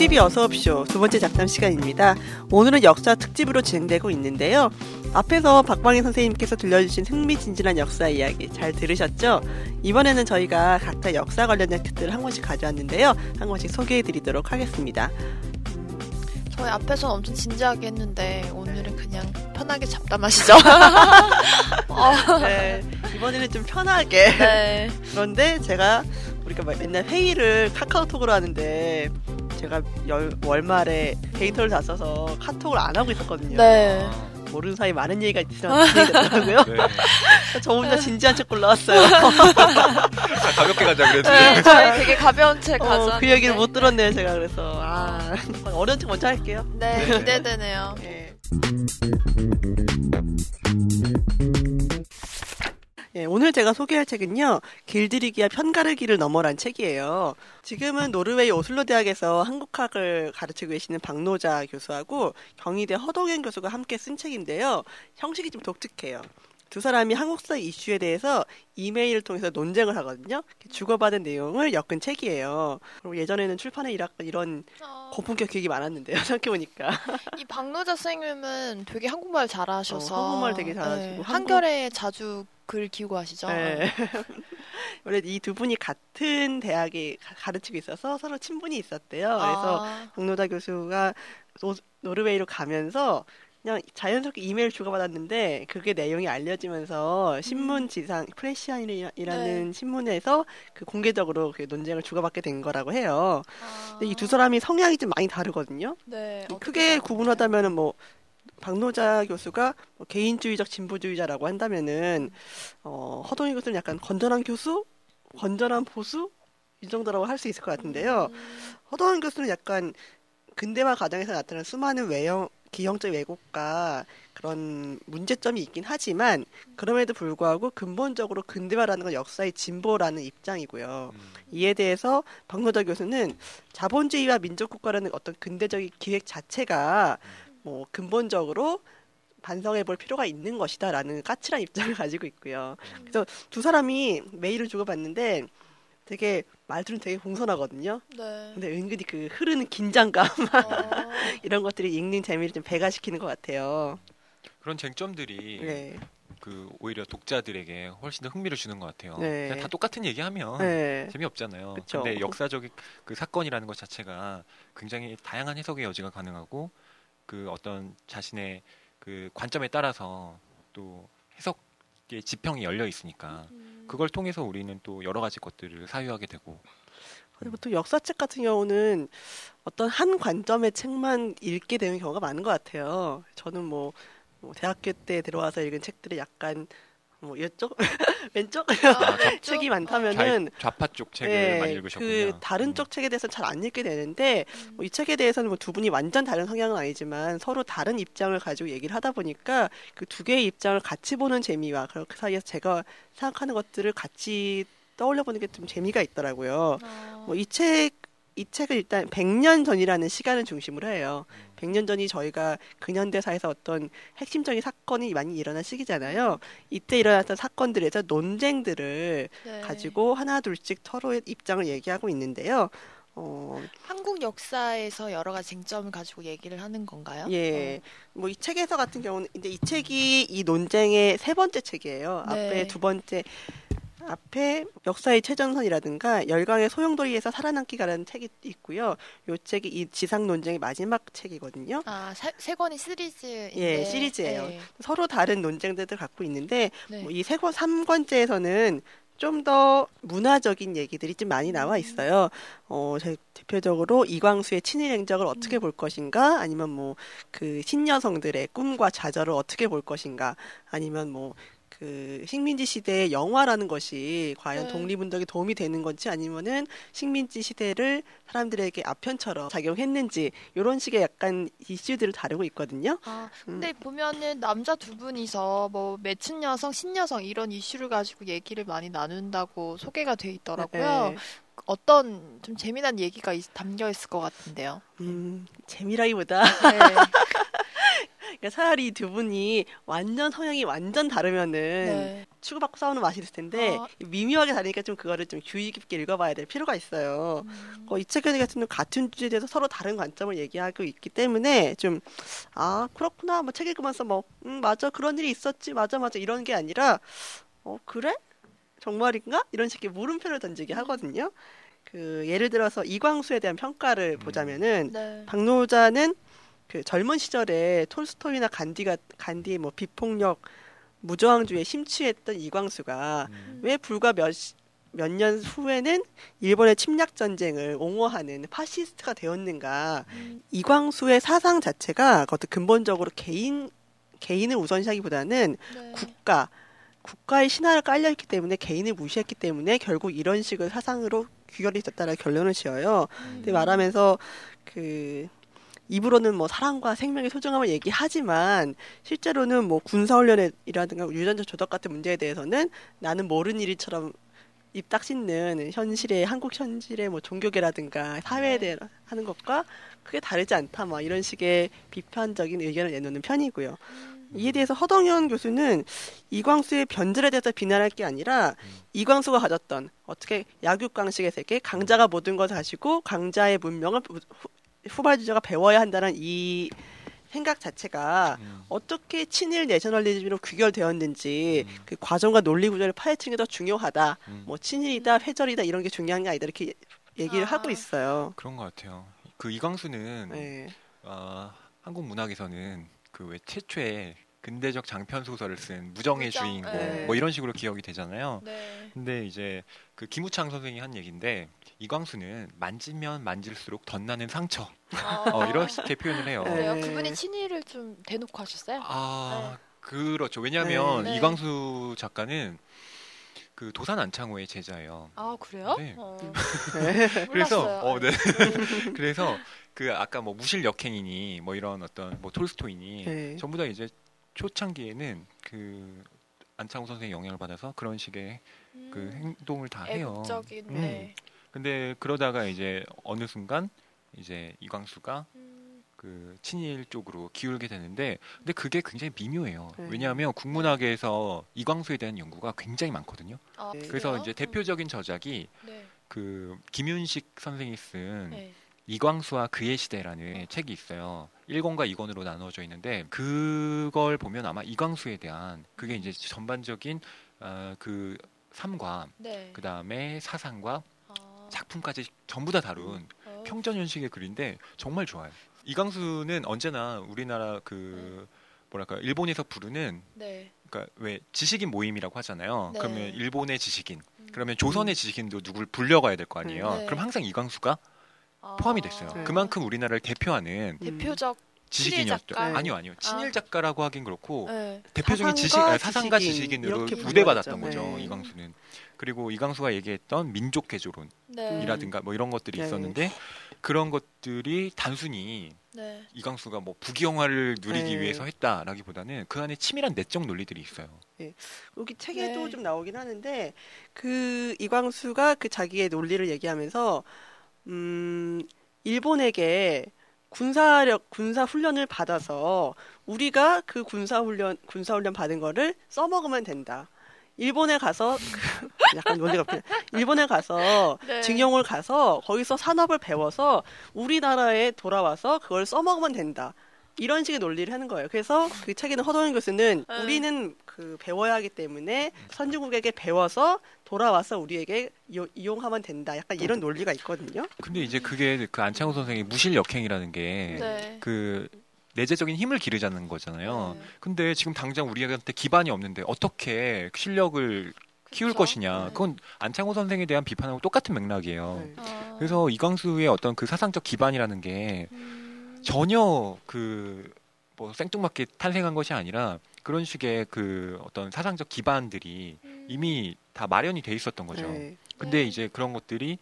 TV 어서옵쇼 두 번째 잡담 시간입니다. 오늘은 역사 특집으로 진행되고 있는데요. 앞에서 박광희 선생님께서 들려주신 흥미진진한 역사 이야기 잘 들으셨죠? 이번에는 저희가 각자 역사 관련된 특들을 한 권씩 가져왔는데요. 한 권씩 소개해드리도록 하겠습니다. 저희 앞에서는 엄청 진지하게 했는데 오늘은 그냥 편하게 잡담하시죠. 어, 네, 이번에는 좀 편하게. 네. 그런데 제가 우리가 맨날 회의를 카카오톡으로 하는데 제가 열, 월말에 데이터를 다 써서 카톡을 안 하고 있었거든요. 네. 모르는 사이 많은 얘기가 있더라고요. 네. 저 혼자 진지한 척 골라왔어요. 자, 가볍게 가자 그랬는데. 네, 저희 되게 가벼운 책 어, 가져왔는데. 그 얘기를 못 들었네요, 제가. 그래서. 아, 어려운 척 먼저 할게요. 네, 기대되네요. 예. 예, 오늘 제가 소개할 책은요, 길들이기와 편가르기를 넘어란 책이에요. 지금은 노르웨이 오슬로 대학에서 한국학을 가르치고 계시는 박노자 교수하고 경희대 허동현 교수가 함께 쓴 책인데요. 형식이 좀 독특해요. 두 사람이 한국사 이슈에 대해서 이메일을 통해서 논쟁을 하거든요. 주고받은 내용을 엮은 책이에요. 그리고 예전에는 출판에 이런 어, 고품격 기획이 많았는데요. 생각해보니까. 이 박노자 선생님은 되게 한국말 잘하셔서 어, 한국말 되게 잘하시고 한국- 한결에 자주 글 기고 하시죠. 네. 원래 이 두 분이 같은 대학에 가- 가르치고 있어서 서로 친분이 있었대요. 그래서 아, 박노자 교수가 노, 노르웨이로 가면서 그냥 자연스럽게 이메일 주고받았는데 그게 내용이 알려지면서 신문 지상 프레시안이라는 네. 신문에서 그 공개적으로 그 논쟁을 주고받게 된 거라고 해요. 아. 근데 이 두 사람이 성향이 좀 많이 다르거든요. 네, 크게? 구분하다면은 뭐 박노자 교수가 뭐 개인주의적 진보주의자라고 한다면은 어, 허동희 교수는 약간 건전한 교수, 건전한 보수 이 정도라고 할 수 있을 것 같은데요. 음, 허동희 교수는 약간 근대화 과정에서 나타난 수많은 외형 기형적 왜곡과 그런 문제점이 있긴 하지만 그럼에도 불구하고 근본적으로 근대화라는 건 역사의 진보라는 입장이고요. 음. 이에 대해서 박노자 교수는 자본주의와 민족국가라는 어떤 근대적인 기획 자체가 뭐 근본적으로 반성해 볼 필요가 있는 것이다라는 까칠한 입장을 가지고 있고요. 그래서 두 사람이 메일을 주고받는데 되게 말투는 되게 공손하거든요. 네. 근데 은근히 그 흐르는 긴장감 어, 이런 것들이 읽는 재미를 좀 배가시키는 것 같아요. 그런 쟁점들이 네. 그 오히려 독자들에게 훨씬 더 흥미를 주는 것 같아요. 네. 그냥 다 똑같은 얘기하면 네. 재미없잖아요. 그쵸. 근데 역사적인 그 사건이라는 것 자체가 굉장히 다양한 해석의 여지가 가능하고 그 어떤 자신의 그 관점에 따라서 또 해석의 지평이 열려 있으니까 음, 그걸 통해서 우리는 또 여러 가지 것들을 사유하게 되고 그리고 또 역사책 같은 경우는 어떤 한 관점의 책만 읽게 되는 경우가 많은 것 같아요. 저는 뭐, 뭐 대학교 때 들어와서 읽은 책들이 약간 뭐 이쪽 왼쪽 아, 책이 저- 많다면은 좌, 좌파 쪽 책을 네, 많이 읽으셨군요. 그 다른 음. 쪽 책에 대해서는 잘안 읽게 되는데 음. 뭐 이 책에 대해서는 뭐 두 분이 완전 다른 성향은 아니지만 서로 다른 입장을 가지고 얘기를 하다 보니까 그 두 개의 입장을 같이 보는 재미와 그 사이에서 제가 생각하는 것들을 같이 떠올려 보는 게 좀 재미가 있더라고요. 어, 뭐이 책, 이 책을 일단 100년 전이라는 시간을 중심으로 해요. 100년 전이 저희가 근현대사에서 어떤 핵심적인 사건이 많이 일어난 시기잖아요. 이때 일어났던 사건들에서 논쟁들을 네. 가지고 하나 둘씩 서로의 입장을 얘기하고 있는데요. 어, 한국 역사에서 여러 가지 쟁점을 가지고 얘기를 하는 건가요? 예. 뭐이 책에서 같은 경우는 이제 이 책이 이 논쟁의 세 번째 책이에요. 네. 앞에 두 번째 앞에 역사의 최전선이라든가 열강의 소용돌이에서 살아남기가라는 책이 있고요. 요 책이 이 지상 논쟁의 마지막 책이거든요. 아, 사- 세 권이 시리즈인데. 예, 시리즈예요. 네. 서로 다른 논쟁들을 갖고 있는데 네. 뭐 이세 권, 삼 권째에서는 좀 더 문화적인 얘기들이 좀 많이 나와 있어요. 어, 제- 대표적으로 이광수의 친일 행적을 어떻게 볼 것인가, 아니면 뭐 그 신여성들의 꿈과 좌절을 어떻게 볼 것인가, 아니면 뭐 그 식민지 시대의 영화라는 것이 과연 네. 독립운동에 도움이 되는 건지 아니면은 식민지 시대를 사람들에게 아편처럼 작용했는지 이런 식의 약간 이슈들을 다루고 있거든요. 아, 음. 근데 보면은 남자 두 분이서 뭐 매춘 여성, 신여성 이런 이슈를 가지고 얘기를 많이 나눈다고 소개가 돼 있더라고요. 네. 어떤 좀 재미난 얘기가 있- 담겨 있을 것 같은데요. 음, 재미라기보다 네. 그러니까 차라리 두 분이 완전 성향이 완전 다르면은 네. 치고받고 싸우는 맛이 있을 텐데 어. 미묘하게 다르니까 좀 그거를 좀 주의 깊게 읽어봐야 될 필요가 있어요. 음. 어, 이 책은 같은 경우는 같은 주제에 대해서 서로 다른 관점을 얘기하고 있기 때문에 좀 아 그렇구나 뭐 책 읽으면서 뭐 음, 맞아 그런 일이 있었지 맞아 맞아 이런 게 아니라 어 그래 정말인가 이런 식의 물음표를 던지게 하거든요. 그 예를 들어서 이광수에 대한 평가를 음. 보자면은 네. 박노자는 그 젊은 시절에 톨스토이나 간디가 간디의 뭐 비폭력 무저항주의에 심취했던 이광수가 음. 왜 불과 몇 몇 년 후에는 일본의 침략 전쟁을 옹호하는 파시스트가 되었는가? 음. 이광수의 사상 자체가 그것도 근본적으로 개인 개인을 우선시하기보다는 네. 국가 국가의 신화를 깔려 있기 때문에 개인을 무시했기 때문에 결국 이런 식의 사상으로 귀결이 있었다는 결론을 지어요. 근데 말하면서 그 입으로는 뭐 사랑과 생명의 소중함을 얘기하지만 실제로는 뭐 군사훈련이라든가 유전자 조작 같은 문제에 대해서는 나는 모르는 일처럼 입 딱 씻는 현실의 한국 현실의 뭐 종교계라든가 사회에 네. 대해 하는 것과 크게 다르지 않다 막 이런 식의 비판적인 의견을 내놓는 편이고요. 이에 대해서 허동현 교수는 이광수의 변절에 대해서 비난할 게 아니라 이광수가 가졌던 어떻게 약육강식의 세계 강자가 모든 것을 가지고 강자의 문명을 후- 후발 주자가 배워야 한다는 이 생각 자체가 음. 어떻게 친일 내셔널리즘으로 귀결되었는지 음. 그 과정과 논리 구조를 파헤치는 게 더 중요하다. 음. 뭐 친일이다, 회절이다 이런 게 중요한 게 아니다 이렇게 얘기를 아. 하고 있어요. 그런 것 같아요. 그 이광수는 네. 어, 한국 문학에서는 그 왜 최초의 근대적 장편 소설을 쓴 무정의 무정, 주인공 네. 뭐 이런 식으로 기억이 되잖아요. 네. 근데 이제 그 김우창 선생이 한 얘기인데 이광수는 만지면 만질수록 덧나는 상처 어, 이렇게 표현을 해요. 네. 그래요? 그분이 친일을 좀 대놓고 하셨어요? 아 그렇죠. 왜냐하면 네. 이광수 작가는 그 도산 안창호의 제자예요. 아 그래요? 네. 어, 그래서. 어, 네. 그래서 그 아까 뭐 무실 역행이니 뭐 이런 어떤 뭐 톨스토이니 네. 전부 다 이제 초창기에는 그 안창호 선생의 영향을 받아서 그런 식의 그 음, 행동을 다 해요. 애국적인 음. 네. 근데 그러다가 이제 어느 순간 이제 이광수가 음, 그 친일 쪽으로 기울게 되는데 근데 그게 굉장히 미묘해요. 네. 왜냐하면 국문학에서 이광수에 대한 연구가 굉장히 많거든요. 아, 네. 그래서 그래요? 이제 대표적인 저작이 음, 네. 그 김윤식 선생이 쓴 네. 이광수와 그의 시대라는 책이 있어요. 1권과 2권으로 나누어져 있는데 그걸 보면 아마 이광수에 대한 그게 이제 전반적인 어, 그 삶과 네. 그 다음에 사상과 아, 작품까지 전부 다 다룬 어. 평전연식의 글인데 정말 좋아요. 이광수는 언제나 우리나라 그 뭐랄까 일본에서 부르는 네. 그러니까 왜 지식인 모임이라고 하잖아요. 네. 그러면 일본의 지식인, 음. 그러면 조선의 지식인도 누굴 불려가야 될 거 아니에요. 네. 그럼 항상 이광수가 아, 포함이 됐어요. 네. 그만큼 우리나라를 대표하는 대표적 지식인이었죠. 작가? 아니요, 아니요. 친일 아. 작가라고 하긴 그렇고 네. 대표적인 지식, 사상가 아, 사상가 지식인, 지식인으로 우대받았던 불려졌죠. 거죠. 네. 이광수는. 그리고 이광수가 얘기했던 민족 개조론. 네. 이라든가 뭐 이런 것들이 네. 있었는데 그런 것들이 단순히 네. 이광수가 뭐 부귀영화를 누리기 네. 위해서 했다라기보다는 그 안에 치밀한 내적 논리들이 있어요. 여기 책에도 네. 좀 나오긴 하는데 그 이광수가 그 자기의 논리를 얘기하면서 음 일본에게 군사력 군사 훈련을 받아서 우리가 그 군사 훈련 군사 훈련 받은 거를 써먹으면 된다. 일본에 가서 약간 논리가 없긴 일본에 가서 네. 징용을 가서 거기서 산업을 배워서 우리나라에 돌아와서 그걸 써먹으면 된다. 이런 식의 논리를 하는 거예요. 그래서 그 책에는 허동현 교수는 네. 우리는 그 배워야 하기 때문에 선진국에게 배워서 돌아와서 우리에게 이용- 이용 하면 된다. 약간 이런 논리가 있거든요. 근데 이제 그게 그 안창호 선생의 무실 역행이라는 게 네. 그 내재적인 힘을 기르자는 거잖아요. 네. 근데 지금 당장 우리한테 기반이 없는데 어떻게 실력을 키울 그쵸? 것이냐. 네. 그건 안창호 선생에 대한 비판하고 똑같은 맥락이에요. 네. 아. 그래서 이광수의 어떤 그 사상적 기반이라는 게 음, 전혀 그 뭐 생뚱맞게 탄생한 것이 아니라 그런 식의 그 어떤 사상적 기반들이 음, 이미 다 마련이 돼 있었던 거죠. 네. 근데 네. 이제 그런 것들이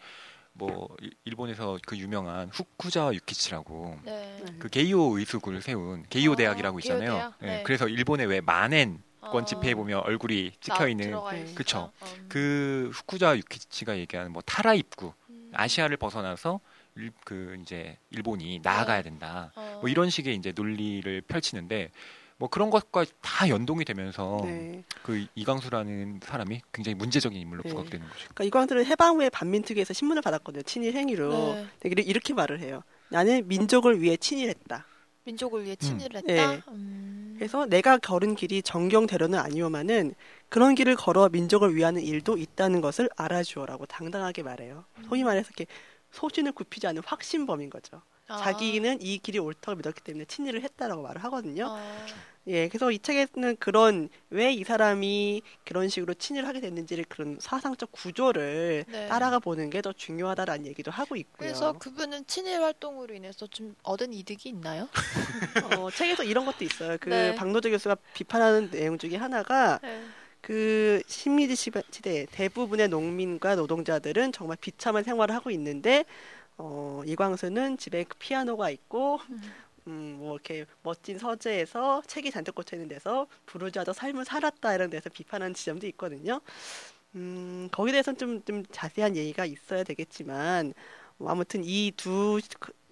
뭐 일- 일본에서 그 유명한 후쿠자 유키치라고 네. 그 게이오 의숙을 세운 게이오 아, 대학이라고 게이오 있잖아요. 대학? 예, 네. 그래서 일본의 왜 만엔 권 어, 집회에 보면 얼굴이 나 찍혀 있는 네. 그쵸. 음. 그 후쿠자 유키치가 얘기하는 뭐 타라 입구 음. 아시아를 벗어나서 일, 그 이제 일본이 나아가야 된다. 어. 뭐 이런 식의 이제 논리를 펼치는데 뭐 그런 것과 다 연동이 되면서 네. 그 이광수라는 사람이 굉장히 문제적인 인물로 네. 부각되는 거죠. 그러니까 이광수는 해방 후에 반민특위에서 신문을 받았거든요. 친일 행위로. 네. 근데 이렇게 말을 해요. 나는 민족을 위해 친일했다. 민족을 위해 친일을 네. 했다. 음. 그래서 내가 걸은 길이 정경대로는 아니오만은 그런 길을 걸어 민족을 위하는 일도 있다는 것을 알아주어라고 당당하게 말해요. 소위 말해서 이렇게 소신을 굽히지 않은 확신범인 거죠. 아. 자기는 이 길이 옳다고 믿었기 때문에 친일을 했다라고 말을 하거든요. 아. 예, 그래서 이 책에는 그런 왜 이 사람이 그런 식으로 친일을 하게 됐는지를 그런 사상적 구조를 네. 따라가 보는 게 더 중요하다라는 얘기도 하고 있고요. 그래서 그분은 친일 활동으로 인해서 좀 얻은 이득이 있나요? 어, 책에서 이런 것도 있어요. 그 네. 박노조 교수가 비판하는 내용 중에 하나가 네. 그 식민지 시대 대부분의 농민과 노동자들은 정말 비참한 생활을 하고 있는데 어, 이광수는 집에 그 피아노가 있고 음, 뭐 이렇게 멋진 서재에서 책이 잔뜩 꽂혀 있는 데서 부르주아적 삶을 살았다 이런 데서 비판하는 지점도 있거든요. 음, 거기에 대해서는 좀, 좀 자세한 얘기가 있어야 되겠지만 뭐 아무튼 이 두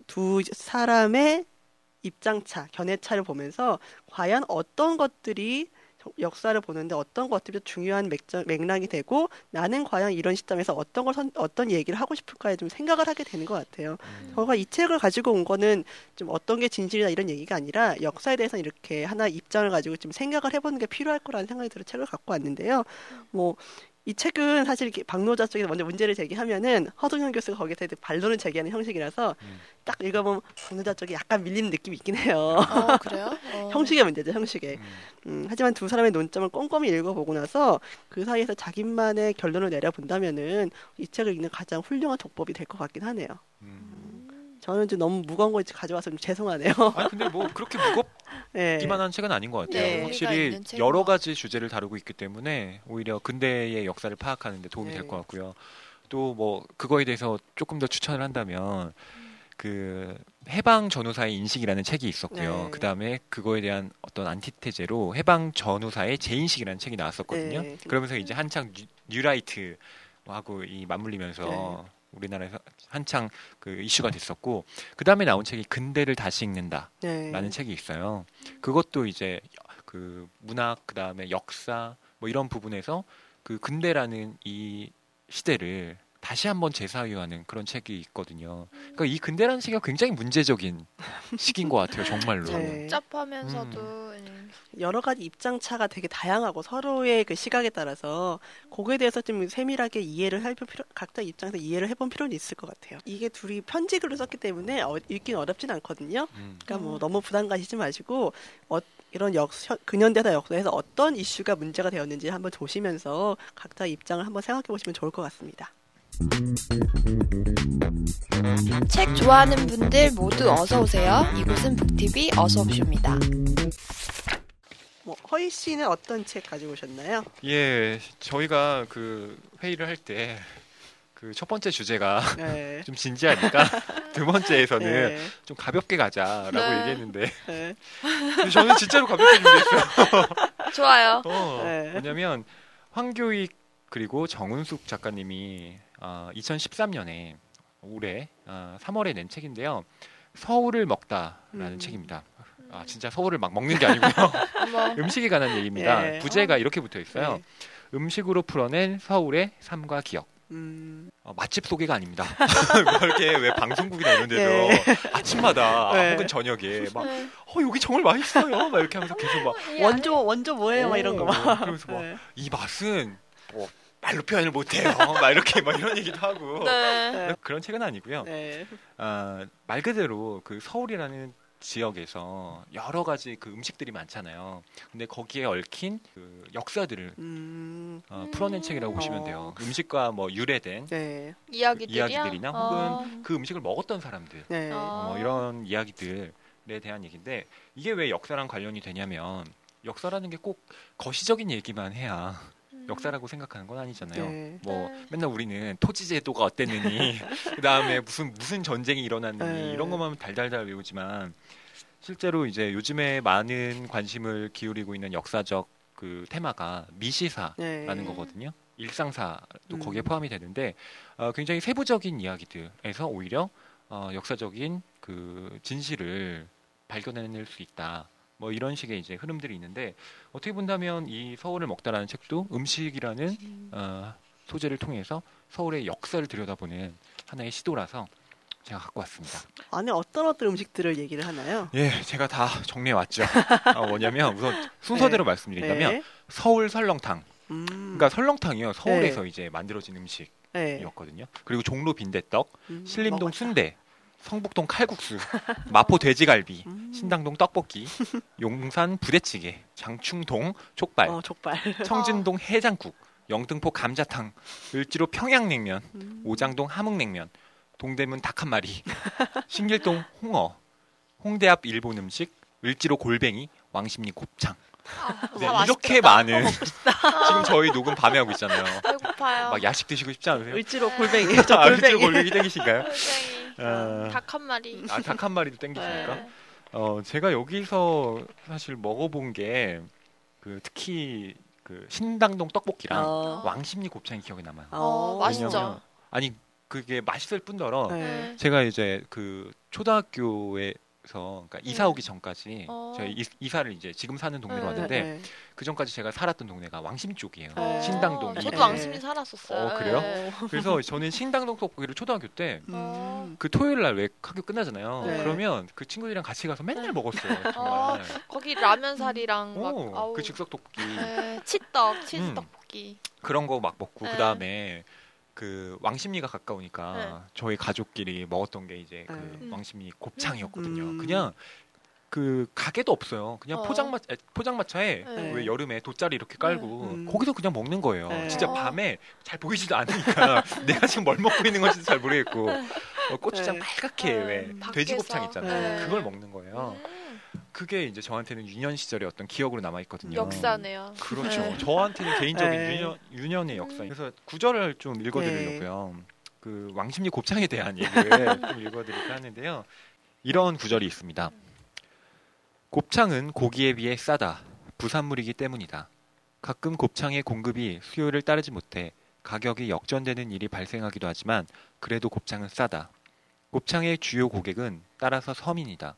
두 사람의 입장차, 견해차를 보면서 과연 어떤 것들이 저- 역사를 보는데 어떤 것들이 중요한 맥, 맥락이 되고 나는 과연 이런 시점에서 어떤 걸 선- 어떤 얘기를 하고 싶을까에 좀 생각을 하게 되는 것 같아요. 음. 저가 이 책을 가지고 온 거는 좀 어떤 게 진실이다 이런 얘기가 아니라 역사에 대해서 이렇게 하나 입장을 가지고 좀 생각을 해보는 게 필요할 거라는 생각이 들어 책을 갖고 왔는데요. 뭐 이 책은 사실 박노자 쪽에서 먼저 문제를 제기하면은 허동현 교수가 거기서 이제 반론을 제기하는 형식이라서 음. 딱 읽어보면 박노자 쪽이 약간 밀리는 느낌이 있긴 해요. 어, 그래요? 어. 형식의 문제죠, 형식의. 음. 음, 하지만 두 사람의 논점을 꼼꼼히 읽어보고 나서 그 사이에서 자기만의 결론을 내려본다면은 이 책을 읽는 가장 훌륭한 독법이 될 것 같긴 하네요. 음. 저는 좀 너무 무거운 거 가져와서 좀 죄송하네요. 아니 근데 뭐 그렇게 무겁 기만 네. 한 책은 아닌 것 같아요. 네. 의미가 확실히 여러 것 가지 주제를 다루고 있기 때문에 오히려 근대의 역사를 파악하는 데 도움이 네. 될것 같고요. 또 뭐 그거에 대해서 조금 더 추천을 한다면 그 해방 전후사의 인식이라는 책이 있었고요. 네. 그 다음에 그거에 대한 어떤 안티테제로 해방 전후사의 재인식이라는 책이 나왔었거든요. 네. 그러면서 이제 한창 뉴, 뉴라이트 하고 이 맞물리면서 네. 우리나라에서 한창 그 이슈가 됐었고 그 다음에 나온 책이 근대를 다시 읽는다. 네. 라는 책이 있어요. 그것도 이제 그 문학 그 다음에 역사 뭐 이런 부분에서 그 근대라는 이 시대를 다시 한번 재사유하는 그런 책이 있거든요. 그러니까 이 근대라는 시기가 굉장히 문제적인 시기인 것 같아요, 정말로. 네. 복잡하면서도 음. 여러 가지 입장 차가 되게 다양하고 서로의 그 시각에 따라서 그거에 대해서 좀 세밀하게 이해를 해볼 필요, 각자 입장에서 이해를 해본 필요는 있을 것 같아요. 이게 둘이 편지글로 썼기 때문에 어, 읽긴 어렵진 않거든요. 음. 그러니까 뭐 어. 너무 부담 가지지 마시고 어, 이런 역 근현대사 역사에서 어떤 이슈가 문제가 되었는지 한번 보시면서 각자 입장을 한번 생각해 보시면 좋을 것 같습니다. 책 좋아하는 분들 모두 어서 오세요. 이곳은 북TV 어서 옵쇼입니다. 뭐 허희 씨는 어떤 책 가지고 오셨나요? 예, 저희가 그 회의를 할 때 그 첫 번째 주제가 네. 좀 진지하니까 두 번째에서는 네. 좀 가볍게 가자라고 네. 얘기했는데 네. 저는 진짜로 가볍게 준비했어요. 좋아요. 어, 네. 왜냐면 황교익 그리고 정은숙 작가님이 아, 2013년에 올해 아, 3월에 낸 책인데요. 서울을 먹다라는 음. 책입니다. 아 진짜 서울을 막 먹는 게 아니고요. 음식에 관한 얘기입니다. 예. 부제가 이렇게 붙어 있어요. 네. 음식으로 풀어낸 서울의 삶과 기억. 음, 어, 맛집 소개가 아닙니다. 뭐 이렇게 왜 방송국이나 이런 데서 네. 아침마다 네. 혹은 저녁에 막 네. 어, 여기 정말 맛있어요. 막 이렇게 하면서 계속 막 원조 원조 뭐예요? 막 이런 거 막. 어, 그러면서 막 네. 이 맛은 뭐 말로 표현을 못해요. 막 이렇게 막 이런 얘기도 하고 네. 네. 그런 책은 아니고요. 네. 아, 말 그대로 그 서울이라는 지역에서 여러 가지 그 음식들이 많잖아요. 근데 거기에 얽힌 그 역사들을 음, 어, 풀어낸 책이라고 보시면 어. 돼요. 음식과 뭐 유래된 네. 이야기들이나 어. 혹은 그 음식을 먹었던 사람들 네. 어. 뭐 이런 이야기들에 대한 얘기인데 이게 왜 역사랑 관련이 되냐면 역사라는 게 꼭 거시적인 얘기만 해야 음. 역사라고 생각하는 건 아니잖아요. 네. 뭐 네. 맨날 우리는 토지 제도가 어땠느니 그다음에 무슨 무슨 전쟁이 일어났느니 네. 이런 것만 달달달 외우지만 실제로 이제 요즘에 많은 관심을 기울이고 있는 역사적 그 테마가 미시사라는 네. 거거든요. 일상사도 음. 거기에 포함이 되는데 어, 굉장히 세부적인 이야기들에서 오히려 어, 역사적인 그 진실을 발견해낼 수 있다. 뭐 이런 식의 이제 흐름들이 있는데 어떻게 본다면 이 서울을 먹다라는 책도 음식이라는 어, 소재를 통해서 서울의 역사를 들여다보는 하나의 시도라서 제가 갖고 왔습니다. 안에 어떤 어떤 음식들을 얘기를 하나요? 예, 제가 다 정리해 왔죠. 아, 뭐냐면 우선 순서대로 말씀드린다면 네. 서울 설렁탕. 음. 그러니까 설렁탕이요 서울에서 이제 만들어진 음식이었거든요. 네. 그리고 종로 빈대떡, 음, 신림동 먹었다. 순대, 성북동 칼국수, 마포 돼지갈비, 음. 신당동 떡볶이, 용산 부대찌개, 장충동 족발, 어, 족발. 청진동 해장국, 영등포 감자탕, 을지로 평양냉면, 음. 오장동 함흥냉면, 동대문 닭 한 마리, 신길동 홍어, 홍대 앞 일본 음식, 을지로 골뱅이, 왕십리 곱창. 아, 네, 다 이렇게. 많은 지금 저희 녹음 밤에 하고 있잖아요. 배고파요. 막 야식 드시고 싶지 않으세요? 을지로 골뱅이. 저 아, 을지로 골뱅이. 골뱅이 땡기신가요? 골뱅이. 어. 닭한 마리. 아, 닭 한 마리도 땡기십니까? 네. 어, 제가 여기서 사실 먹어본 게 그 특히 그 신당동 떡볶이랑 어. 왕십리 곱창이 기억에 남아요. 어, 맛있죠. 왜냐면- 아니 그게 맛있을 뿐더러 네. 네. 제가 이제 그 초등학교에 서 그러니까 이사 네. 오기 전까지 어. 저희 이- 이사를 이제 지금 사는 동네로 네. 왔는데 네. 그 전까지 제가 살았던 동네가 왕심 쪽이에요. 어. 신당동. 저도 네. 왕십리 살았었어요. 어, 그래요? 네. 그래서 저는 신당동 떡볶이를 초등학교 때 음. 그 토요일 날 왜 학교 끝나잖아요. 네. 그러면 그 친구들이랑 같이 가서 맨날 먹었어요. 어, 정말. 거기 라면 사리랑 막 오, 아우. 그 즉석 떡볶이 네, 치떡, 치즈 음. 떡볶이. 그런 거 막 먹고 네. 그 다음에 그 왕십리가 가까우니까 네. 저희 가족끼리 먹었던 게 이제 그 네. 왕십리 곱창이었거든요. 음. 그냥 그 가게도 없어요. 그냥 어. 포장마 에, 포장마차에 네. 왜 여름에 돗자리 이렇게 깔고 음. 거기서 그냥 먹는 거예요. 네. 진짜 어. 밤에 잘 보이지도 않으니까 내가 지금 뭘 먹고 있는 건지 잘 모르겠고 어, 고추장 네. 빨갛게 네. 왜 밖에서. 돼지 곱창 있잖아요. 네. 그걸 먹는 거예요. 음, 그게 이제 저한테는 유년 시절의 어떤 기억으로 남아 있거든요. 역사네요. 그렇죠. 네. 저한테는 개인적인 네. 유년, 유년의 역사. 음. 그래서 구절을 좀 읽어드리려고요. 그 왕십리 곱창에 대한 얘기를 좀 읽어드릴까 하는데요. 이런 구절이 있습니다. 곱창은 고기에 비해 싸다. 부산물이기 때문이다. 가끔 곱창의 공급이 수요를 따르지 못해 가격이 역전되는 일이 발생하기도 하지만 그래도 곱창은 싸다. 곱창의 주요 고객은 따라서 서민이다.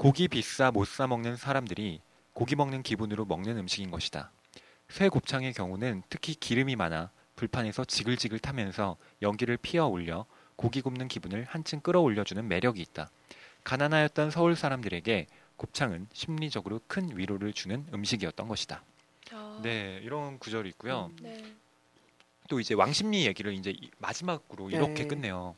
고기 비싸 못 사 먹는 사람들이 고기 먹는 기분으로 먹는 음식인 것이다. 쇠 곱창의 경우는 특히 기름이 많아 불판에서 지글지글 타면서 연기를 피어 올려 고기 굽는 기분을 한층 끌어올려주는 매력이 있다. 가난하였던 서울 사람들에게 곱창은 심리적으로 큰 위로를 주는 음식이었던 것이다. 아, 네, 이런 구절이 있고요. 음. 네. 또 이제 왕십리 얘기를 이제 이- 마지막으로 이렇게 네. 끝내요.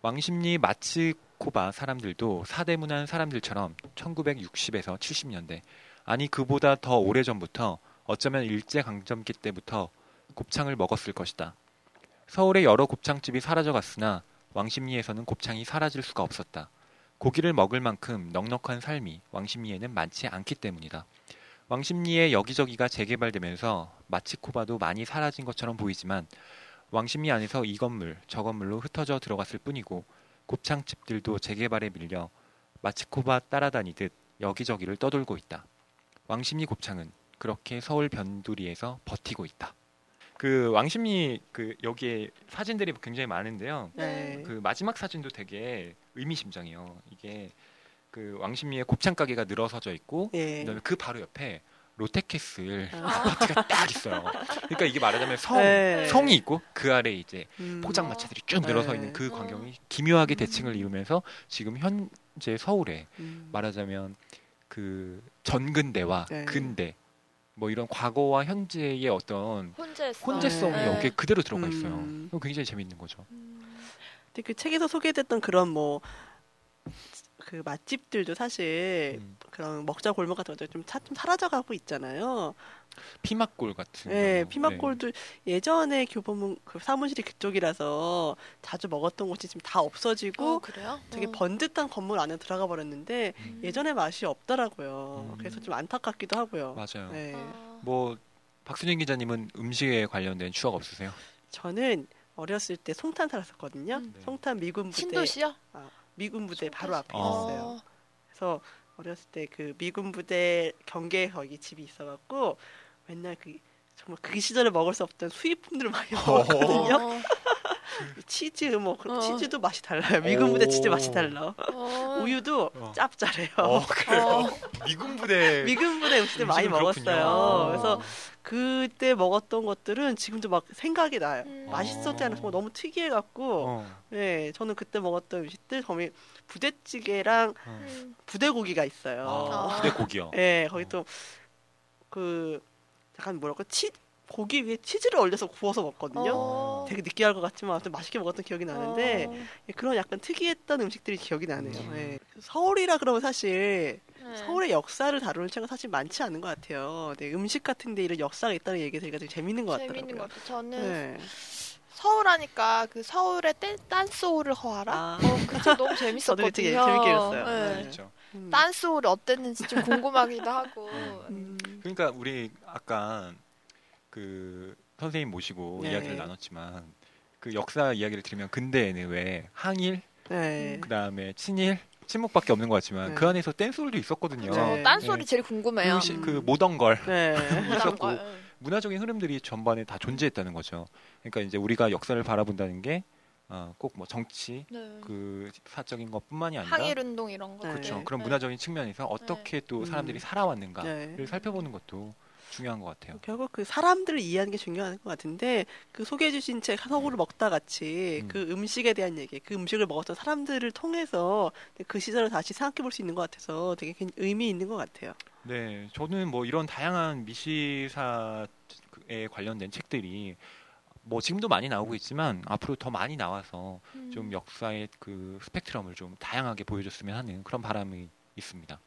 왕십리 마츠코바 사람들도 사대문안 사람들처럼 1960에서 70년대 아니 그보다 더 오래 전부터 어쩌면 일제 강점기 때부터 곱창을 먹었을 것이다. 서울의 여러 곱창집이 사라져갔으나 왕십리에서는 곱창이 사라질 수가 없었다. 고기를 먹을 만큼 넉넉한 삶이 왕십리에는 많지 않기 때문이다. 왕십리의 여기저기가 재개발되면서 마치코바도 많이 사라진 것처럼 보이지만 왕십리 안에서 이 건물 저 건물로 흩어져 들어갔을 뿐이고 곱창집들도 재개발에 밀려 마치코바 따라다니듯 여기저기를 떠돌고 있다. 왕십리 곱창은 그렇게 서울 변두리에서 버티고 있다. 그 왕십리 그 여기에 사진들이 굉장히 많은데요. 네. 그 마지막 사진도 되게 의미심장해요. 이게 그 왕십리에 곱창 가게가 늘어서져 있고 예. 그다음에 그 바로 옆에 롯데캐슬 아. 아파트가 딱 있어요. 그러니까 이게 말하자면 성 네. 성이 있고 그 아래 이제 음. 포장마차들이 쭉 늘어서 네. 있는 그 음. 광경이 기묘하게 음. 대칭을 이루면서 지금 현재 서울에 음. 말하자면 그 전근대와 네. 근대 뭐 이런 과거와 현재의 어떤 혼재성. 혼재성이 네. 여기에 그대로 들어가 있어요. 음. 굉장히 재밌는 거죠. 음, 근데 그 책에서 소개됐던 그런 뭐 그 맛집들도 사실 음. 그런 먹자 골목 같은 것들 좀, 사, 좀 사라져가고 있잖아요. 피막골 같은. 네, 거. 피막골도 예전에 교보문 그 사무실이 그쪽이라서 자주 먹었던 곳이 지금 다 없어지고 어, 그래요? 되게 어. 번듯한 건물 안에 들어가 버렸는데 음. 예전의 맛이 없더라고요. 음. 그래서 좀 안타깝기도 하고요. 맞아요. 네. 아, 뭐 박순영 기자님은 음식에 관련된 추억 없으세요? 저는 어렸을 때 송탄 살았었거든요. 음. 네. 송탄 미군 부대 신도시요? 미군 부대 바로 앞에 어. 있었어요. 그래서 어렸을 때 그 미군 부대 경계 거기 집이 있어갖고 맨날 그 정말 그 시절에 먹을 수 없던 수입품들을 많이 먹었거든요. 어, 치즈 뭐 그- 어. 치즈도 맛이 달라요. 미군 부대 치즈 오. 맛이 달라. 어. 우유도 어. 짭짤해요. 어, 그래요. 어. 미군 부대 미군 부대 음식들 많이 그렇군요. 먹었어요. 어. 그래서 그때 먹었던 것들은 지금도 막 생각이 나요. 음. 맛있었지 않았어 너무 특이해 갖고 어, 네 저는 그때 먹었던 음식들 점이 부대찌개랑 어. 음. 부대고기가 있어요. 아, 아. 부대 고기요. 네 거기 또그 약간 뭐랄까 치 고기 위에 치즈를 얼려서 구워서 먹거든요. 어. 되게 느끼할 것 같지만 아무튼 맛있게 먹었던 기억이 나는데 어. 예, 그런 약간 특이했던 음식들이 기억이 나네요. 음. 예. 서울이라 그러면 사실 네. 서울의 역사를 다루는 책은 사실 많지 않은 것 같아요. 네, 음식 같은 데 이런 역사가 있다는 얘기가 되게 되게 재밌는 것 같더라고요. 재밌는 것 같아요. 저는 네. 서울 하니까 그 서울의 댄, 딴소울을 허하라? 아. 어, 그책 너무 저도 재밌었거든요. 그책 재밌게 읽었어요. 네. 네. 그렇죠. 음. 딴소울이 어땠는지 좀 궁금하기도 하고. 음. 그러니까 우리 아까 그 선생님 모시고 네. 이야기를 나눴지만 그 역사 이야기를 들으면 근대에는 왜 항일, 네. 그 다음에 친일, 친목밖에 없는 것 같지만 네. 그 안에서 댄소울도 있었거든요. 저 네. 딴소리 네. 제일 궁금해요. 그, 시- 그 모던걸 네. 있었고 네. 문화적인 흐름들이 전반에 다 존재했다는 거죠. 그러니까 이제 우리가 역사를 바라본다는 게 어, 꼭뭐 정치 네. 그 사적인 것뿐만이 아니라 항일 운동 이런 거. 네. 그렇죠. 네. 그런 네. 문화적인 측면에서 어떻게 또 음. 사람들이 살아왔는가를 네. 살펴보는 것도 중요한 것 같아요. 결국 그 사람들을 이해하는 게 중요한 것 같은데 그 소개해 주신 책 서구를 먹다 같이 음. 그 음식에 대한 얘기, 그 음식을 먹었던 사람들을 통해서 그 시절을 다시 생각해 볼 수 있는 것 같아서 되게 의미 있는 것 같아요. 네, 저는 뭐 이런 다양한 미시사에 관련된 책들이 뭐 지금도 많이 나오고 있지만 앞으로 더 많이 나와서 음. 좀 역사의 그 스펙트럼을 좀 다양하게 보여줬으면 하는 그런 바람이 있습니다.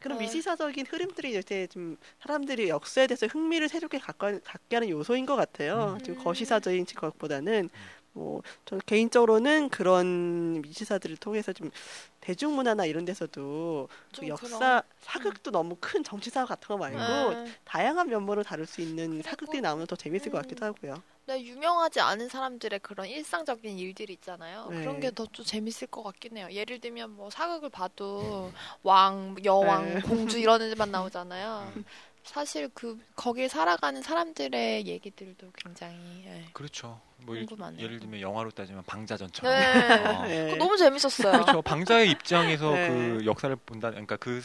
그런 네. 미시사적인 흐름들이 이제 좀 사람들이 역사에 대해서 흥미를 새롭게 갖게 하는 요소인 것 같아요. 음. 좀 거시사적인 것보다는 뭐 저는 개인적으로는 그런 미시사들을 통해서 좀 대중문화나 이런 데서도 그좀 역사 그런- 사극도 너무 큰 정치사 같은 거 말고 네. 다양한 면모를 다룰 수 있는 사극들이 나오면 더 재밌을 것 음. 같기도 하고요. 네, 유명하지 않은 사람들의 그런 일상적인 일들이 있잖아요. 네. 그런 게 더 좀 재밌을 것 같긴 해요. 예를 들면 뭐 사극을 봐도 왕, 여왕, 네. 공주 이런 애들만 나오잖아요. 사실 그 거길 살아가는 사람들의 얘기들도 굉장히 예. 그렇죠. 뭐 일- 궁금하네요. 예를 들면 영화로 따지면 방자전처럼. 네. 어. 네. 너무 재밌었어요. 그렇죠. 방자의 입장에서 네. 그 역사를 본다, 그러니까 그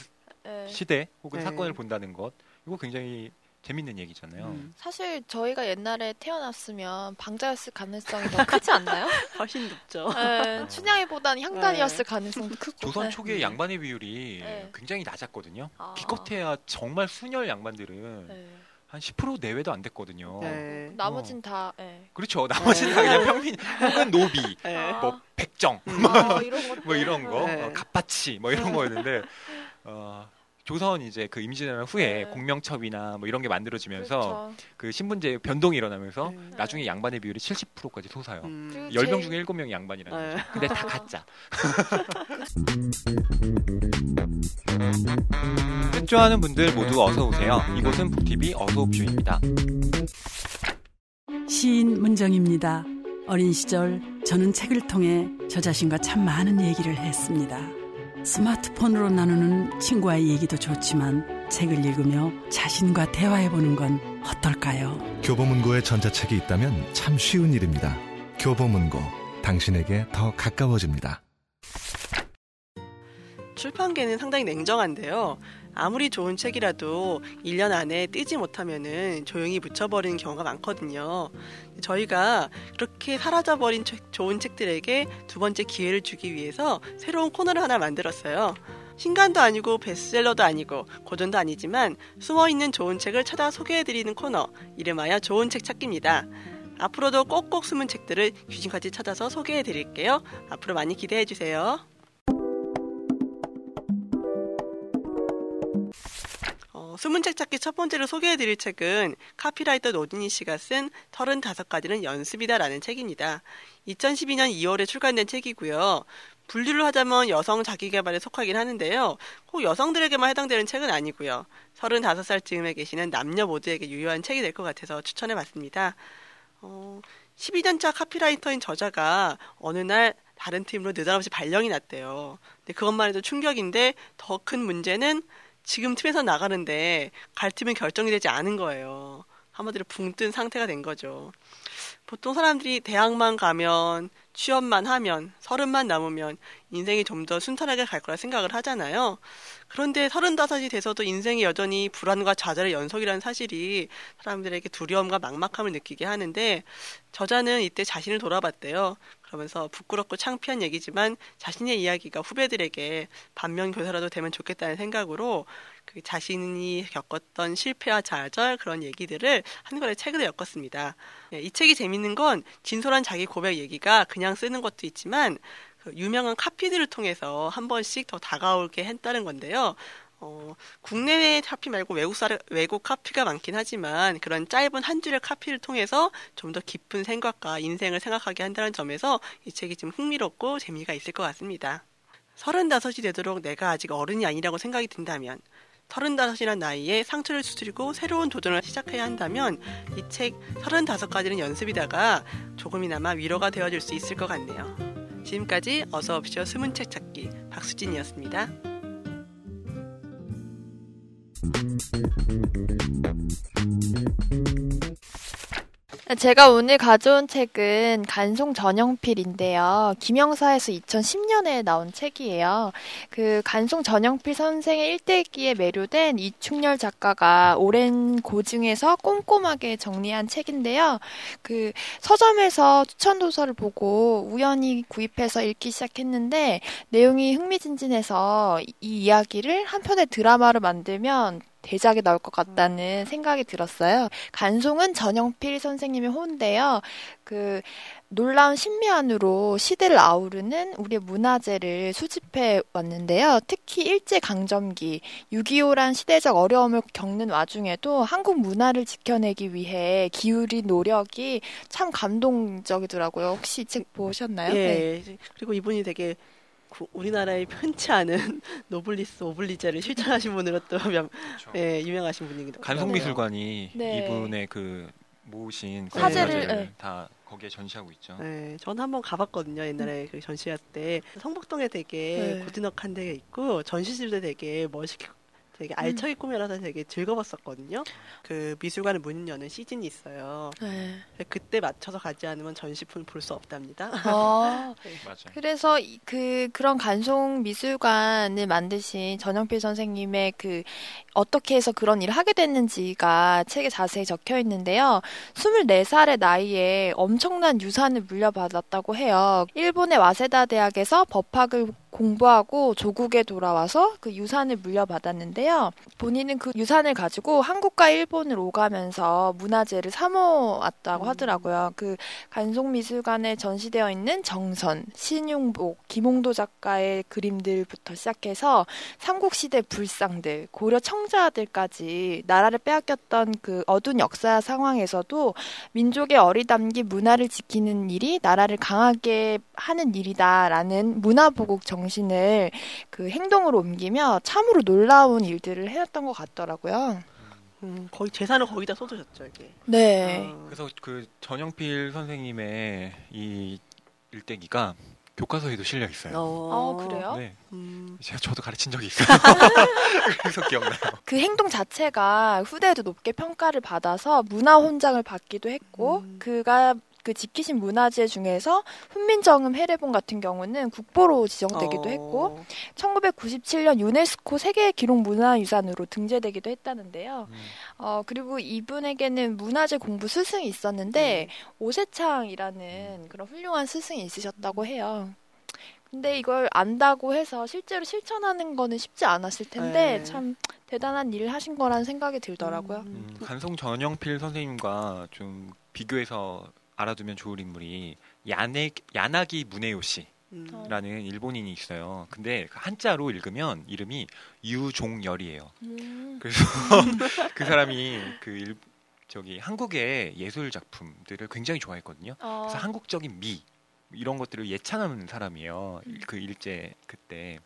예. 시대 혹은 네. 사건을 본다는 것, 이거 굉장히 재밌는 얘기잖아요. 음, 사실 저희가 옛날에 태어났으면 방자였을 가능성이 더 크지 않나요? 훨씬 높죠. 예, 춘향이보다는 향단이었을 가능성도 크고. 조선 네. 초기의 양반의 비율이 네. 굉장히 낮았거든요. 아. 기껏해야 정말 순혈 양반들은 네. 한10% 내외도 안 됐거든요. 네. 나머진 다 예. 그렇죠. 나머지는 다 그냥 평민 혹은 노비, 네. 아. 뭐 백정, 아, 이런 것뭐 이런 거, 네. 어, 갑바치 뭐 이런 거였는데 어, 조선 이제 그 임진왜란 후에 네. 공명첩이나 뭐 이런 게 만들어지면서 그렇죠. 그 신분제 변동이 일어나면서 네. 나중에 양반의 비율이 70%까지 솟아요. 음, 그리고 열명 제일- 중에 7명이 양반이라는 네. 거죠. 근데 다 가짜. 책 좋아하는 분들 모두 어서 오세요. 이곳은 북TV 어서옵쇼입니다. 시인 문정입니다. 어린 시절 저는 책을 통해 저 자신과 참 많은 얘기를 했습니다. 스마트폰으로 나누는 친구와의 얘기도 좋지만 책을 읽으며 자신과 대화해보는 건 어떨까요? 교보문고에 전자책이 있다면 참 쉬운 일입니다. 교보문고, 당신에게 더 가까워집니다. 출판계는 상당히 냉정한데요. 아무리 좋은 책이라도 1년 안에 뜨지 못하면은 조용히 묻혀버리는 경우가 많거든요. 저희가 그렇게 사라져버린 책- 좋은 책들에게 두 번째 기회를 주기 위해서 새로운 코너를 하나 만들었어요. 신간도 아니고 베스트셀러도 아니고 고전도 아니지만 숨어있는 좋은 책을 찾아 소개해드리는 코너 이름하여 좋은 책 찾기입니다. 앞으로도 꼭꼭 숨은 책들을 귀신같이 찾아서 소개해드릴게요. 앞으로 많이 기대해주세요. 어, 숨은 책 찾기 첫 번째로 소개해드릴 책은 카피라이터 노진희 씨가 쓴 35가지는 연습이다라는 책입니다. 2012년 2월에 출간된 책이고요. 분류를 하자면 여성 자기개발에 속하긴 하는데요. 꼭 여성들에게만 해당되는 책은 아니고요. 35살 즈음에 계시는 남녀 모두에게 유효한 책이 될 것 같아서 추천해봤습니다. 어, 12년차 카피라이터인 저자가 어느 날 다른 팀으로 느닷없이 발령이 났대요. 근데 그것만 해도 충격인데 더 큰 문제는 지금 팀에서 나가는데 갈 팀은 결정이 되지 않은 거예요. 한마디로 붕 뜬 상태가 된 거죠. 보통 사람들이 대학만 가면 취업만 하면 서른만 남으면 인생이 좀 더 순탄하게 갈 거라 생각을 하잖아요. 그런데 서른다섯이 돼서도 인생이 여전히 불안과 좌절의 연속이라는 사실이 사람들에게 두려움과 막막함을 느끼게 하는데 저자는 이때 자신을 돌아봤대요. 그러면서 부끄럽고 창피한 얘기지만 자신의 이야기가 후배들에게 반면 교사라도 되면 좋겠다는 생각으로 그 자신이 겪었던 실패와 좌절 그런 얘기들을 한 권의 책으로 엮었습니다. 예, 이 책이 재밌는 건 진솔한 자기 고백 얘기가 그냥 쓰는 것도 있지만 그 유명한 카피들을 통해서 한 번씩 더 다가오게 했다는 건데요. 어, 국내외 카피 말고 외국 사 외국 카피가 많긴 하지만 그런 짧은 한 줄의 카피를 통해서 좀 더 깊은 생각과 인생을 생각하게 한다는 점에서 이 책이 좀 흥미롭고 재미가 있을 것 같습니다. 서른다섯이 되도록 내가 아직 어른이 아니라고 생각이 든다면 서른다섯이란 나이에 상처를 수술이고 새로운 도전을 시작해야 한다면 이책 서른다섯 가지는 연습이다가 조금이나마 위로가 되어줄 수 있을 것 같네요. 지금까지 어서 옵쇼 숨은 책 찾기 박수진이었습니다. 제가 오늘 가져온 책은 간송 전영필인데요. 김영사에서 2010년에 나온 책이에요. 그 간송 전영필 선생의 일대기에 매료된 이충렬 작가가 오랜 고증에서 꼼꼼하게 정리한 책인데요. 그 서점에서 추천 도서를 보고 우연히 구입해서 읽기 시작했는데 내용이 흥미진진해서 이 이야기를 한 편의 드라마로 만들면 대작이 나올 것 같다는 생각이 들었어요. 간송은 전영필 선생님의 호인데요. 그 놀라운 신미안으로 시대를 아우르는 우리의 문화재를 수집해 왔는데요. 특히 일제 강점기 6.25란 시대적 어려움을 겪는 와중에도 한국 문화를 지켜내기 위해 기울인 노력이 참 감동적이더라고요. 혹시 이 책 보셨나요? 예. 네. 그리고 이분이 되게 구- 우리나라의 흔치 않은 노블리스 오블리제를 실천하신 분으로 또 명, 그렇죠. 예, 유명하신 분이기도 간송미술관이 네. 이분의 그 모으신 사재를, 사재를 네. 다 거기에 전시하고 있죠. 네, 저는 한번 가봤거든요. 옛날에 그 전시회 때 성북동에 되게 네. 고즈넉한 데가 있고 전시실도 되게 멋있게 되게 알차게 꾸며놔서 되게 즐거웠었거든요. 그 미술관을 문 여는 시즌이 있어요. 네. 그때 맞춰서 가지 않으면 전시품 을 볼 수 없답니다. 아, 맞아요. 그래서 이- 그 그런 간송 미술관을 만드신 전영필 선생님의 그 어떻게 해서 그런 일을 하게 됐는지가 책에 자세히 적혀 있는데요. 24살의 나이에 엄청난 유산을 물려받았다고 해요. 일본의 와세다 대학에서 법학을 공부하고 조국에 돌아와서 그 유산을 물려받았는데요. 본인은 그 유산을 가지고 한국과 일본을 오가면서 문화재를 사모았다고 음. 하더라고요. 그 간송미술관에 전시되어 있는 정선, 신용복, 김홍도 작가의 그림들부터 시작해서 삼국시대 불상들, 고려 청자들까지 나라를 빼앗겼던 그 어두운 역사 상황에서도 민족의 어리담긴 문화를 지키는 일이 나라를 강하게 하는 일이다라는 문화보국 정 신을 그 행동으로 옮기며 참으로 놀라운 일들을 해냈던 것 같더라고요. 음, 거의 재산을 거기다 쏟으셨죠, 이게. 네. 어, 그래서 그 전영필 선생님의 이 일대기가 교과서에도 실려 있어요. 어, 아, 그래요? 네, 음, 제가 저도 가르친 적이 있어요. 그래서 기억나요. 그 행동 자체가 후대에도 높게 평가를 받아서 문화 훈장을 받기도 했고 음. 그가 그 지키신 문화재 중에서 훈민정음 해례본 같은 경우는 국보로 지정되기도 어, 했고 1997년 유네스코 세계 기록 문화유산으로 등재되기도 했다는데요. 음, 어 그리고 이분에게는 문화재 공부 스승이 있었는데 오세창이라는 그런 훌륭한 스승이 있으셨다고 해요. 근데 이걸 안다고 해서 실제로 실천하는 거는 쉽지 않았을 텐데 네. 참 대단한 일을 하신 거라는 생각이 들더라고요. 음, 간송 전영필 선생님과 좀 비교해서 알아두면 좋을 인물이 야네, 야나기 무네요 씨라는 음. 일본인이 있어요. 근데 그 한자로 읽으면 이름이 유종열이에요. 음. 그래서 그 사람이 그 일, 저기 한국의 예술 작품들을 굉장히 좋아했거든요. 어, 그래서 한국적인 미 이런 것들을 예찬하는 사람이에요. 그 일제 그때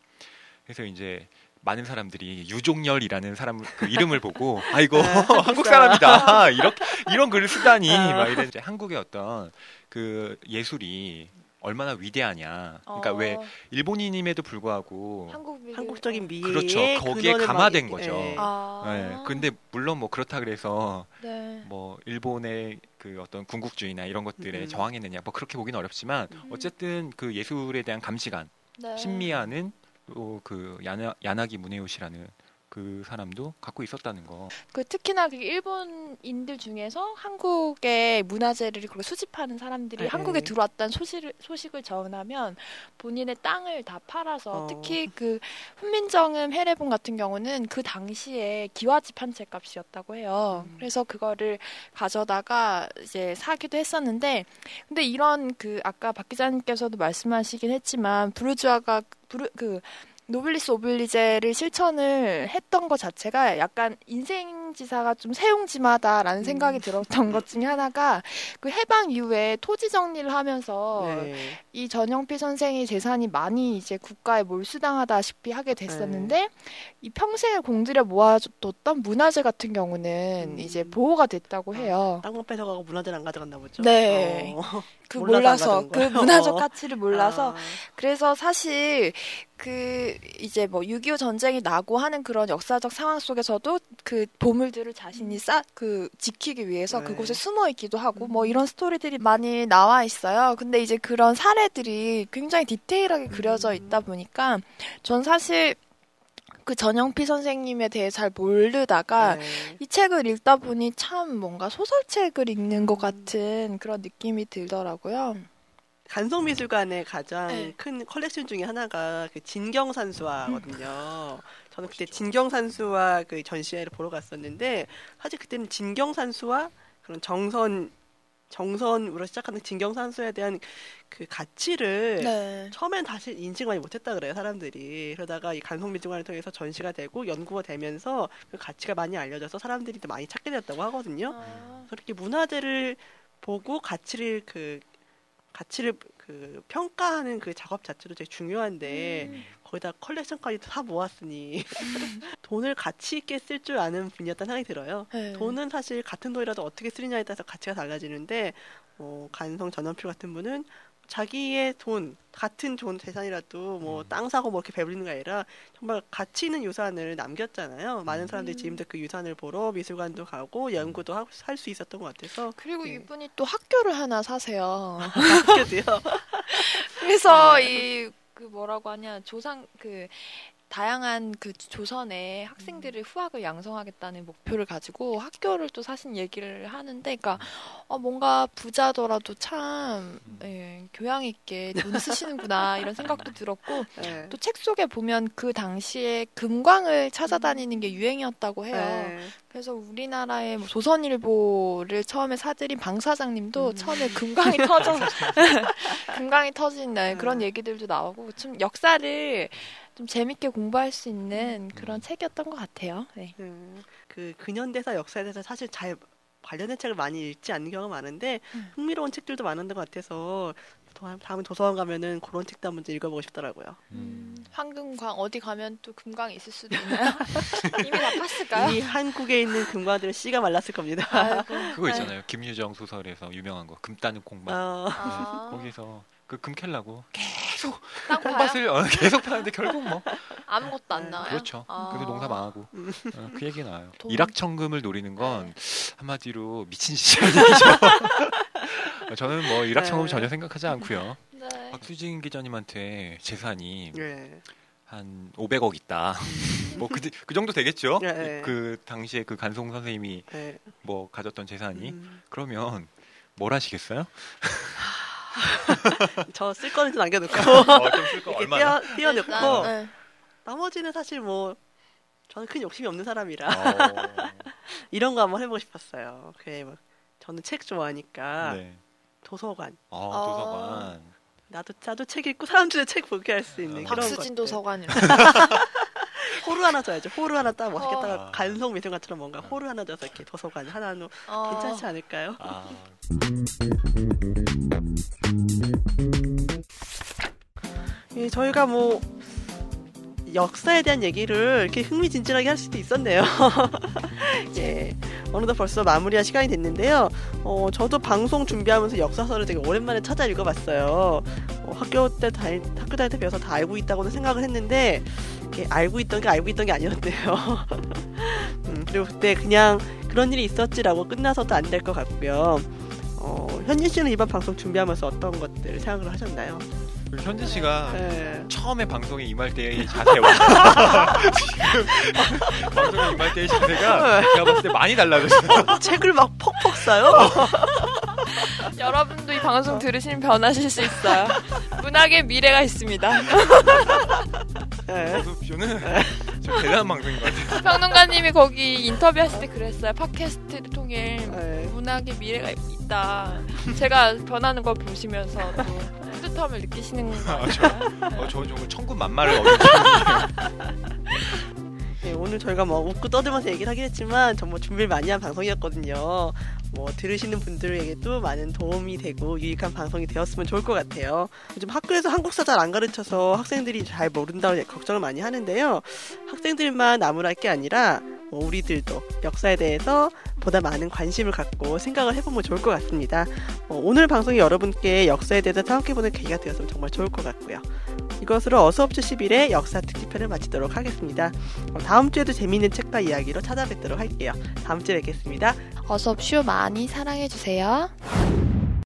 그래서 이제 많은 사람들이 유종열이라는 사람 그 이름을 보고 아이고 한국 사람이다 이렇게 이런 글을 쓰다니 아. 막 이제 한국의 어떤 그 예술이 얼마나 위대하냐. 그러니까 어, 왜 일본인임에도 불구하고 한국 한국적인 미의 그렇죠. 거기에 막 감화된 이렇게, 거죠. 예. 아, 네, 근데 물론 뭐 그렇다 그래서 네. 뭐뭐 일본의 그 어떤 군국주의나 이런 것들에 음. 저항했느냐 뭐 그렇게 보기는 어렵지만 어쨌든 그 예술에 대한 감시관 네. 신미하는 또 그 야나, 야나기 무네요시라는 그 사람도 갖고 있었다는 거. 그 특히나 그 일본인들 중에서 한국의 문화재를 그렇게 수집하는 사람들이 네. 한국에 들어왔다는 소식을 소식을 전하면 본인의 땅을 다 팔아서 어. 특히 그 훈민정음 해례본 같은 경우는 그 당시에 기와집 한 채 값이었다고 해요. 음. 그래서 그거를 가져다가 이제 사기도 했었는데 근데 이런 그 아까 박 기자님께서도 말씀하시긴 했지만 부르주아가 부르 그 노블리스 오블리제를 실천을 했던 것 자체가 약간 인생지사가 좀 새옹지마다라는 음. 생각이 들었던 것 중에 하나가 그 해방 이후에 토지 정리를 하면서 네. 이 전형필 선생의 재산이 많이 이제 국가에 몰수당하다시피 하게 됐었는데 네. 이 평생을 공들여 모아뒀던 문화재 같은 경우는 음. 이제 보호가 됐다고 해요. 땅만 뺏어가고 문화재를 안 가져갔나 보죠. 네. 어. 그 몰라서 안 몰라서 그? 문화적 어. 가치를 몰라서 아. 그래서 사실 그 이제 뭐 6.25 전쟁이 나고 하는 그런 역사적 상황 속에서도 그 보물들을 자신이 쌓 그 지키기 위해서 네. 그곳에 숨어 있기도 하고 뭐 이런 스토리들이 많이 나와 있어요. 근데 이제 그런 사례들이 굉장히 디테일하게 그려져 있다 보니까 전 사실 그 전형필 선생님에 대해 잘 모르다가 네. 이 책을 읽다 보니 참 뭔가 소설책을 읽는 것 같은 그런 느낌이 들더라고요. 간송미술관의 가장 네. 큰 컬렉션 중에 하나가 그 진경산수화거든요. 저는 그때 진경산수화 그 전시회를 보러 갔었는데 사실 그때는 진경산수화 그런 정선 정선으로 시작하는 진경산수에 대한 그 가치를 네. 처음엔 다시 인식 많이 못했다 그래요 사람들이 그러다가 이 간송미술관을 통해서 전시가 되고 연구가 되면서 그 가치가 많이 알려져서 사람들이 또 많이 찾게 되었다고 하거든요. 아, 그렇게 문화재를 보고 가치를 그 가치를 그 평가하는 그 작업 자체도 되게 중요한데 음. 거기다 컬렉션까지 다 모았으니 돈을 가치 있게 쓸 줄 아는 분이었다는 생각이 들어요. 네. 돈은 사실 같은 돈이라도 어떻게 쓰느냐에 따라서 가치가 달라지는데 어, 간성 전원필 같은 분은 자기의 돈 같은 돈 재산이라도 뭐 땅 사고 뭐 이렇게 배부리는 게 아니라 정말 가치 있는 유산을 남겼잖아요. 많은 사람들이 지금도 그 유산을 보러 미술관도 가고 연구도 할 수 있었던 것 같아서 그리고 네. 이분이 또 학교를 하나 사세요. 학교도요. 그래서 네. 이그 뭐라고 하냐 조상 그 다양한 그 조선의 학생들의 후학을 양성하겠다는 목표를 가지고 학교를 또 사신 얘기를 하는데, 그러니까 어, 뭔가 부자더라도 참 예, 교양 있게 돈 쓰시는구나 이런 생각도 들었고 네. 또책 속에 보면 그 당시에 금광을 찾아다니는 게 유행이었다고 해요. 네. 그래서 우리나라의 뭐 조선일보를 처음에 사들인 방 사장님도 음. 처음에 금광이 터져 금광이 터진 네, 그런 음. 얘기들도 나오고 좀 역사를 좀 재밌게 공부할 수 있는 그런 책이었던 것 같아요. 네. 음, 그 근현대사 역사에 대해서 사실 잘 관련된 책을 많이 읽지 않는 경우가 많은데 음. 흥미로운 책들도 많은 것 같아서 도- 다음에 도서관 가면은 그런 책도 한번 좀 읽어보고 싶더라고요. 음, 황금광 어디 가면 또 금광이 있을 수도 있나요? 이미 다 팠을까요? 이미 한국에 있는 금관들은 씨가 말랐을 겁니다. 아이고. 그거 있잖아요. 김유정 소설에서 유명한 거 금따는 콩밭. 어, 아, 거기서 그 금 캘라고 계속 땅 파요? 콩밭을 어, 계속 파는데 결국 뭐 아무것도 안 나와요. 그렇죠. 아. 그래서 농사 망하고 어, 그 얘기 나와요. 돈. 일확천금을 노리는 건 네. 한마디로 미친 얘기죠. 저는 뭐 일확천금 네. 전혀 생각하지 않고요. 네. 박수진 기자님한테 재산이 네. 한 500억 있다. 뭐그 그 정도 되겠죠. 네. 그 당시에 그 간송 선생님이 네. 뭐 가졌던 재산이 음, 그러면 뭘 하시겠어요? 저 쓸 거는 좀 남겨놓고 어, 좀쓸 거 이렇게 얼마나? 띄워, 띄워놓고 일단, 네. 나머지는 사실 뭐 저는 큰 욕심이 없는 사람이라 어, 이런 거 한번 해보고 싶었어요. 그래 뭐 저는 책 좋아하니까 네. 도서관 어, 어. 도서관. 나도 나도 책 읽고 사람들의 책 보게 할 수 있는 그런 박수진 것들. 도서관이라. 호루 하나 줘야죠. 호루 하나 딱 멋있겠다가 어. 간성 미술관처럼 뭔가 호루 하나 줘서 이렇게 도서관 하나 놓 어. 괜찮지 않을까요? 아, 예, 저희가 뭐 역사에 대한 얘기를 이렇게 흥미진진하게 할 수도 있었네요. 예, 어느덧 벌써 마무리할 시간이 됐는데요. 어, 저도 방송 준비하면서 역사서를 되게 오랜만에 찾아 읽어봤어요. 어, 학교 때 다닐, 학교 다닐 때 배워서 다 알고 있다고는 생각을 했는데 이렇게 알고 있던 게 알고 있던 게 아니었대요. 음, 그리고 그때 그냥 그런 일이 있었지라고 끝나서도 안 될 것 같고요. 어, 현진 씨는 이번 방송 준비하면서 어떤 것들을 생각을 하셨나요? 그리고 현진 씨가 네. 처음에 방송에 임할 때의 자세와 지금 방송에 임할 때의 자세가 제가 봤을 때 많이 달라졌어요. 책을 막 퍽퍽 써요. 여러분도 이 방송 들으시면 변하실 수 있어요. 문학의 미래가 있습니다. 네. 어섭쇼는 좀 대단한 방송인 것 같아요. 평론가님이 거기 인터뷰하실 때 그랬어요. 팟캐스트를 통해 네. 문학의 미래가 있다. 제가 변하는 걸 보시면서 또 뿌듯함을 느끼시는 거 아, 같아요. 어, 저 정말 천군 만마를 얻은 네, 오늘 저희가 뭐 웃고 떠들면서 얘기를 하긴 했지만 정말 준비를 많이 한 방송이었거든요. 뭐 들으시는 분들에게도 많은 도움이 되고 유익한 방송이 되었으면 좋을 것 같아요. 요즘 학교에서 한국사 잘 안 가르쳐서 학생들이 잘 모른다고 걱정을 많이 하는데요. 학생들만 나무랄 게 아니라 뭐 우리들도 역사에 대해서 보다 많은 관심을 갖고 생각을 해보면 좋을 것 같습니다. 어, 오늘 방송이 여러분께 역사에 대해서 생각해보는 계기가 되었으면 정말 좋을 것 같고요. 이것으로 어서옵주 11의 역사 특집편을 마치도록 하겠습니다. 어, 다음 주에도 재미있는 책과 이야기로 찾아뵙도록 할게요. 다음 주에 뵙겠습니다. 어서 슈 많이 사랑해주세요.